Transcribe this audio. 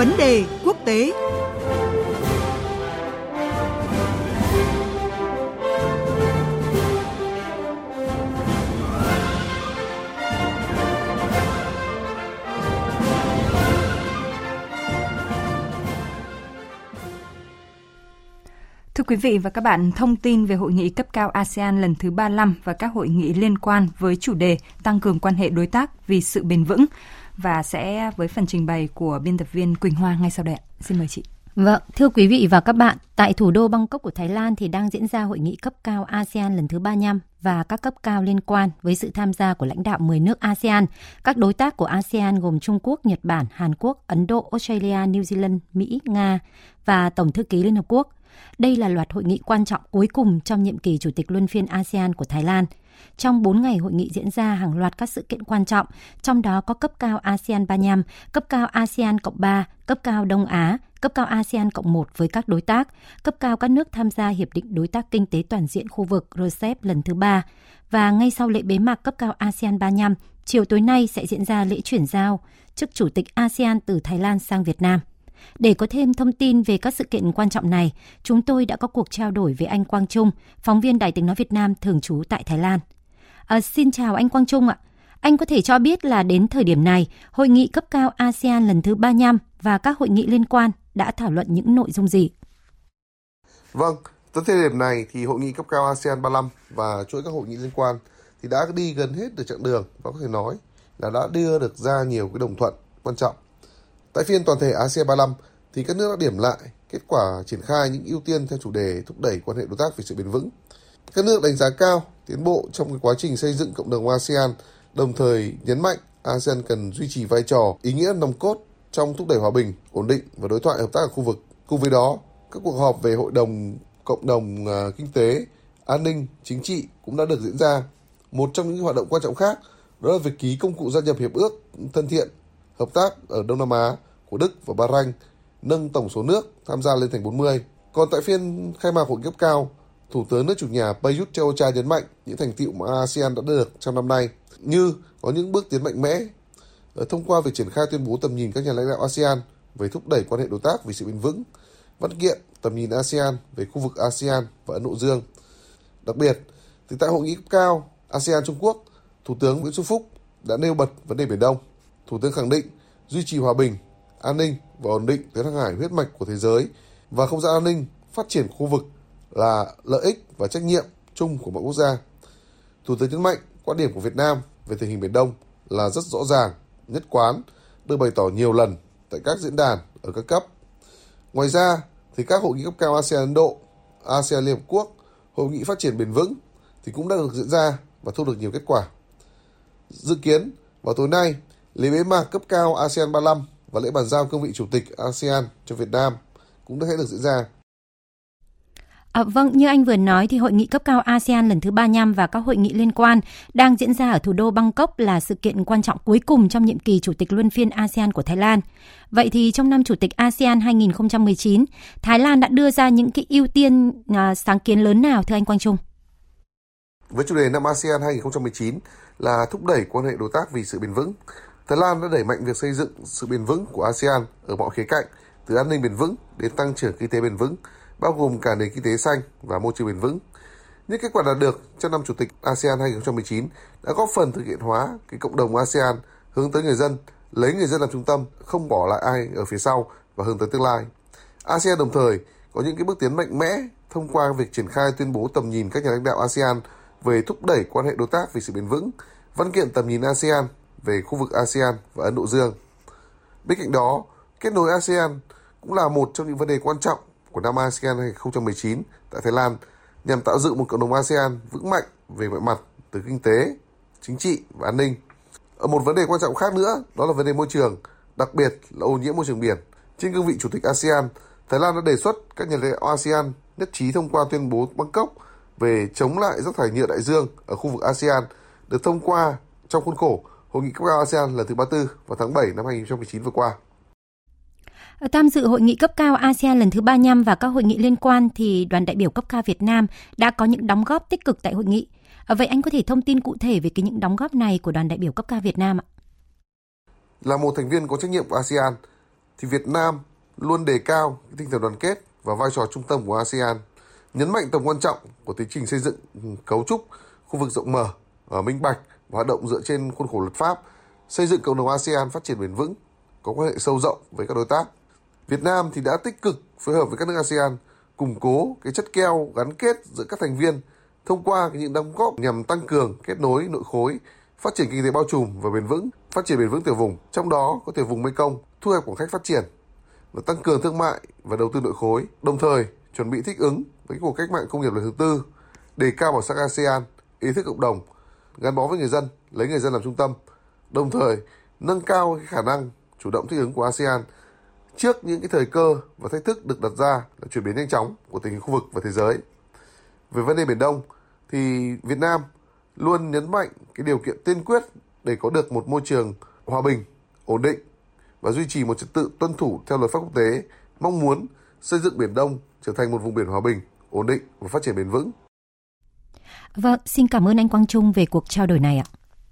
Vấn đề quốc tế. Thưa quý vị và các bạn, thông tin về hội nghị cấp cao ASEAN lần thứ 35 và các hội nghị liên quan với chủ đề tăng cường quan hệ đối tác vì sự bền vững và sẽ với phần trình bày của biên tập viên Quỳnh Hoa ngay sau đây. Xin mời chị. Vâng, thưa quý vị và các bạn, tại thủ đô Bangkok của Thái Lan thì đang diễn ra hội nghị cấp cao ASEAN lần thứ 35 và các cấp cao liên quan với sự tham gia của lãnh đạo 10 nước ASEAN. Các đối tác của ASEAN gồm Trung Quốc, Nhật Bản, Hàn Quốc, Ấn Độ, Australia, New Zealand, Mỹ, Nga và Tổng thư ký Liên Hợp Quốc. Đây là loạt hội nghị quan trọng cuối cùng trong nhiệm kỳ Chủ tịch Luân phiên ASEAN của Thái Lan. Trong 4 ngày hội nghị diễn ra hàng loạt các sự kiện quan trọng, trong đó có cấp cao ASEAN 35, cấp cao ASEAN Cộng 3, cấp cao Đông Á, cấp cao ASEAN Cộng 1 với các đối tác, cấp cao các nước tham gia Hiệp định Đối tác Kinh tế Toàn diện khu vực RCEP lần thứ ba và ngay sau lễ bế mạc cấp cao ASEAN 35, chiều tối nay sẽ diễn ra lễ chuyển giao chức Chủ tịch ASEAN từ Thái Lan sang Việt Nam. Để có thêm thông tin về các sự kiện quan trọng này, chúng tôi đã có cuộc trao đổi với anh Quang Trung, phóng viên Đài tiếng nói Việt Nam thường trú tại Thái Lan. À, xin chào anh Quang Trung ạ. Anh có thể cho biết là đến thời điểm này, hội nghị cấp cao ASEAN lần thứ 35 và các hội nghị liên quan đã thảo luận những nội dung gì? Vâng, tới thời điểm này thì hội nghị cấp cao ASEAN 35 và chuỗi các hội nghị liên quan thì đã đi gần hết được chặng đường và có thể nói là đã đưa được ra nhiều cái đồng thuận quan trọng Tại phiên toàn thể ASEAN 35 thì các nước đã điểm lại kết quả triển khai những ưu tiên theo chủ đề thúc đẩy quan hệ đối tác vì sự bền vững. Các nước đánh giá cao tiến bộ trong cái quá trình xây dựng cộng đồng ASEAN, đồng thời nhấn mạnh ASEAN cần duy trì vai trò ý nghĩa nòng cốt trong thúc đẩy hòa bình, ổn định và đối thoại hợp tác ở khu vực. Cùng với đó, các cuộc họp về hội đồng cộng đồng à, kinh tế, an ninh, chính trị cũng đã được diễn ra. Một trong những hoạt động quan trọng khác đó là việc ký công cụ gia nhập hiệp ước thân thiện hợp tác ở Đông Nam Á của Đức và Bahrain nâng tổng số nước tham gia lên thành 40. Còn tại phiên khai mạc hội cấp cao, Thủ tướng nước chủ nhà Prayut chan nhấn mạnh những thành tựu mà ASEAN đã được trong năm nay, như có những bước tiến mạnh mẽ ờ, thông qua việc triển khai tuyên bố tầm nhìn các nhà lãnh đạo ASEAN về thúc đẩy quan hệ đối tác vì sự bền vững, văn kiện tầm nhìn ASEAN về khu vực ASEAN và Ấn Độ Dương. Đặc biệt, thì tại hội nghị cấp cao ASEAN Trung Quốc, Thủ tướng Nguyễn Xuân Phúc đã nêu bật vấn đề Biển Đông. Thủ tướng khẳng định duy trì hòa bình, an ninh và ổn định tuyến hàng hải huyết mạch của thế giới và không gian an ninh phát triển khu vực là lợi ích và trách nhiệm chung của mọi quốc gia. Thủ tướng nhấn mạnh quan điểm của Việt Nam về tình hình Biển Đông là rất rõ ràng, nhất quán, được bày tỏ nhiều lần tại các diễn đàn ở các cấp. Ngoài ra, thì các hội nghị cấp cao ASEAN Ấn Độ, ASEAN Liên Hợp Quốc, hội nghị phát triển bền vững thì cũng đã được diễn ra và thu được nhiều kết quả. Dự kiến vào tối nay, Lễ bế mạc cấp cao ASEAN 35 và lễ bàn giao cương vị chủ tịch ASEAN cho Việt Nam cũng đã được diễn ra. À, vâng, như anh vừa nói thì hội nghị cấp cao ASEAN lần thứ 35 và các hội nghị liên quan đang diễn ra ở thủ đô Bangkok là sự kiện quan trọng cuối cùng trong nhiệm kỳ chủ tịch luân phiên ASEAN của Thái Lan. Vậy thì trong năm chủ tịch ASEAN 2019, Thái Lan đã đưa ra những cái ưu tiên à, sáng kiến lớn nào thưa anh Quang Trung? Với chủ đề năm ASEAN 2019 là thúc đẩy quan hệ đối tác vì sự bền vững, Thái Lan đã đẩy mạnh việc xây dựng sự bền vững của ASEAN ở mọi khía cạnh, từ an ninh bền vững đến tăng trưởng kinh tế bền vững, bao gồm cả nền kinh tế xanh và môi trường bền vững. Những kết quả đạt được trong năm chủ tịch ASEAN 2019 đã góp phần thực hiện hóa cái cộng đồng ASEAN hướng tới người dân, lấy người dân làm trung tâm, không bỏ lại ai ở phía sau và hướng tới tương lai. ASEAN đồng thời có những cái bước tiến mạnh mẽ thông qua việc triển khai tuyên bố tầm nhìn các nhà lãnh đạo ASEAN về thúc đẩy quan hệ đối tác vì sự bền vững, văn kiện tầm nhìn ASEAN về khu vực ASEAN và Ấn Độ Dương. Bên cạnh đó, kết nối ASEAN cũng là một trong những vấn đề quan trọng của năm ASEAN 2019 tại Thái Lan nhằm tạo dựng một cộng đồng ASEAN vững mạnh về mọi mặt từ kinh tế, chính trị và an ninh. Ở một vấn đề quan trọng khác nữa đó là vấn đề môi trường, đặc biệt là ô nhiễm môi trường biển. Trên cương vị Chủ tịch ASEAN, Thái Lan đã đề xuất các nhà lãnh đạo ASEAN nhất trí thông qua tuyên bố Bangkok về chống lại rác thải nhựa đại dương ở khu vực ASEAN được thông qua trong khuôn khổ Hội nghị cấp cao ASEAN lần thứ 34 vào tháng 7 năm 2019 vừa qua. Tham dự hội nghị cấp cao ASEAN lần thứ 35 và các hội nghị liên quan thì đoàn đại biểu cấp cao Việt Nam đã có những đóng góp tích cực tại hội nghị. Vậy anh có thể thông tin cụ thể về cái những đóng góp này của đoàn đại biểu cấp cao Việt Nam ạ? Là một thành viên có trách nhiệm của ASEAN thì Việt Nam luôn đề cao tinh thần đoàn kết và vai trò trung tâm của ASEAN, nhấn mạnh tầm quan trọng của tiến trình xây dựng cấu trúc khu vực rộng mở, ở minh bạch và hoạt động dựa trên khuôn khổ luật pháp, xây dựng cộng đồng ASEAN phát triển bền vững, có quan hệ sâu rộng với các đối tác. Việt Nam thì đã tích cực phối hợp với các nước ASEAN củng cố cái chất keo gắn kết giữa các thành viên thông qua những đóng góp nhằm tăng cường kết nối nội khối, phát triển kinh tế bao trùm và bền vững, phát triển bền vững tiểu vùng, trong đó có tiểu vùng Mekong, thu hẹp khoảng cách phát triển và tăng cường thương mại và đầu tư nội khối, đồng thời chuẩn bị thích ứng với cuộc cách mạng công nghiệp lần thứ tư, đề cao bảo sắc ASEAN, ý thức cộng đồng, gắn bó với người dân, lấy người dân làm trung tâm, đồng thời nâng cao khả năng chủ động thích ứng của ASEAN trước những cái thời cơ và thách thức được đặt ra là chuyển biến nhanh chóng của tình hình khu vực và thế giới. Về vấn đề Biển Đông thì Việt Nam luôn nhấn mạnh cái điều kiện tiên quyết để có được một môi trường hòa bình, ổn định và duy trì một trật tự tuân thủ theo luật pháp quốc tế, mong muốn xây dựng Biển Đông trở thành một vùng biển hòa bình, ổn định và phát triển bền vững. Vâng, xin cảm ơn anh Quang Trung về cuộc trao đổi này ạ.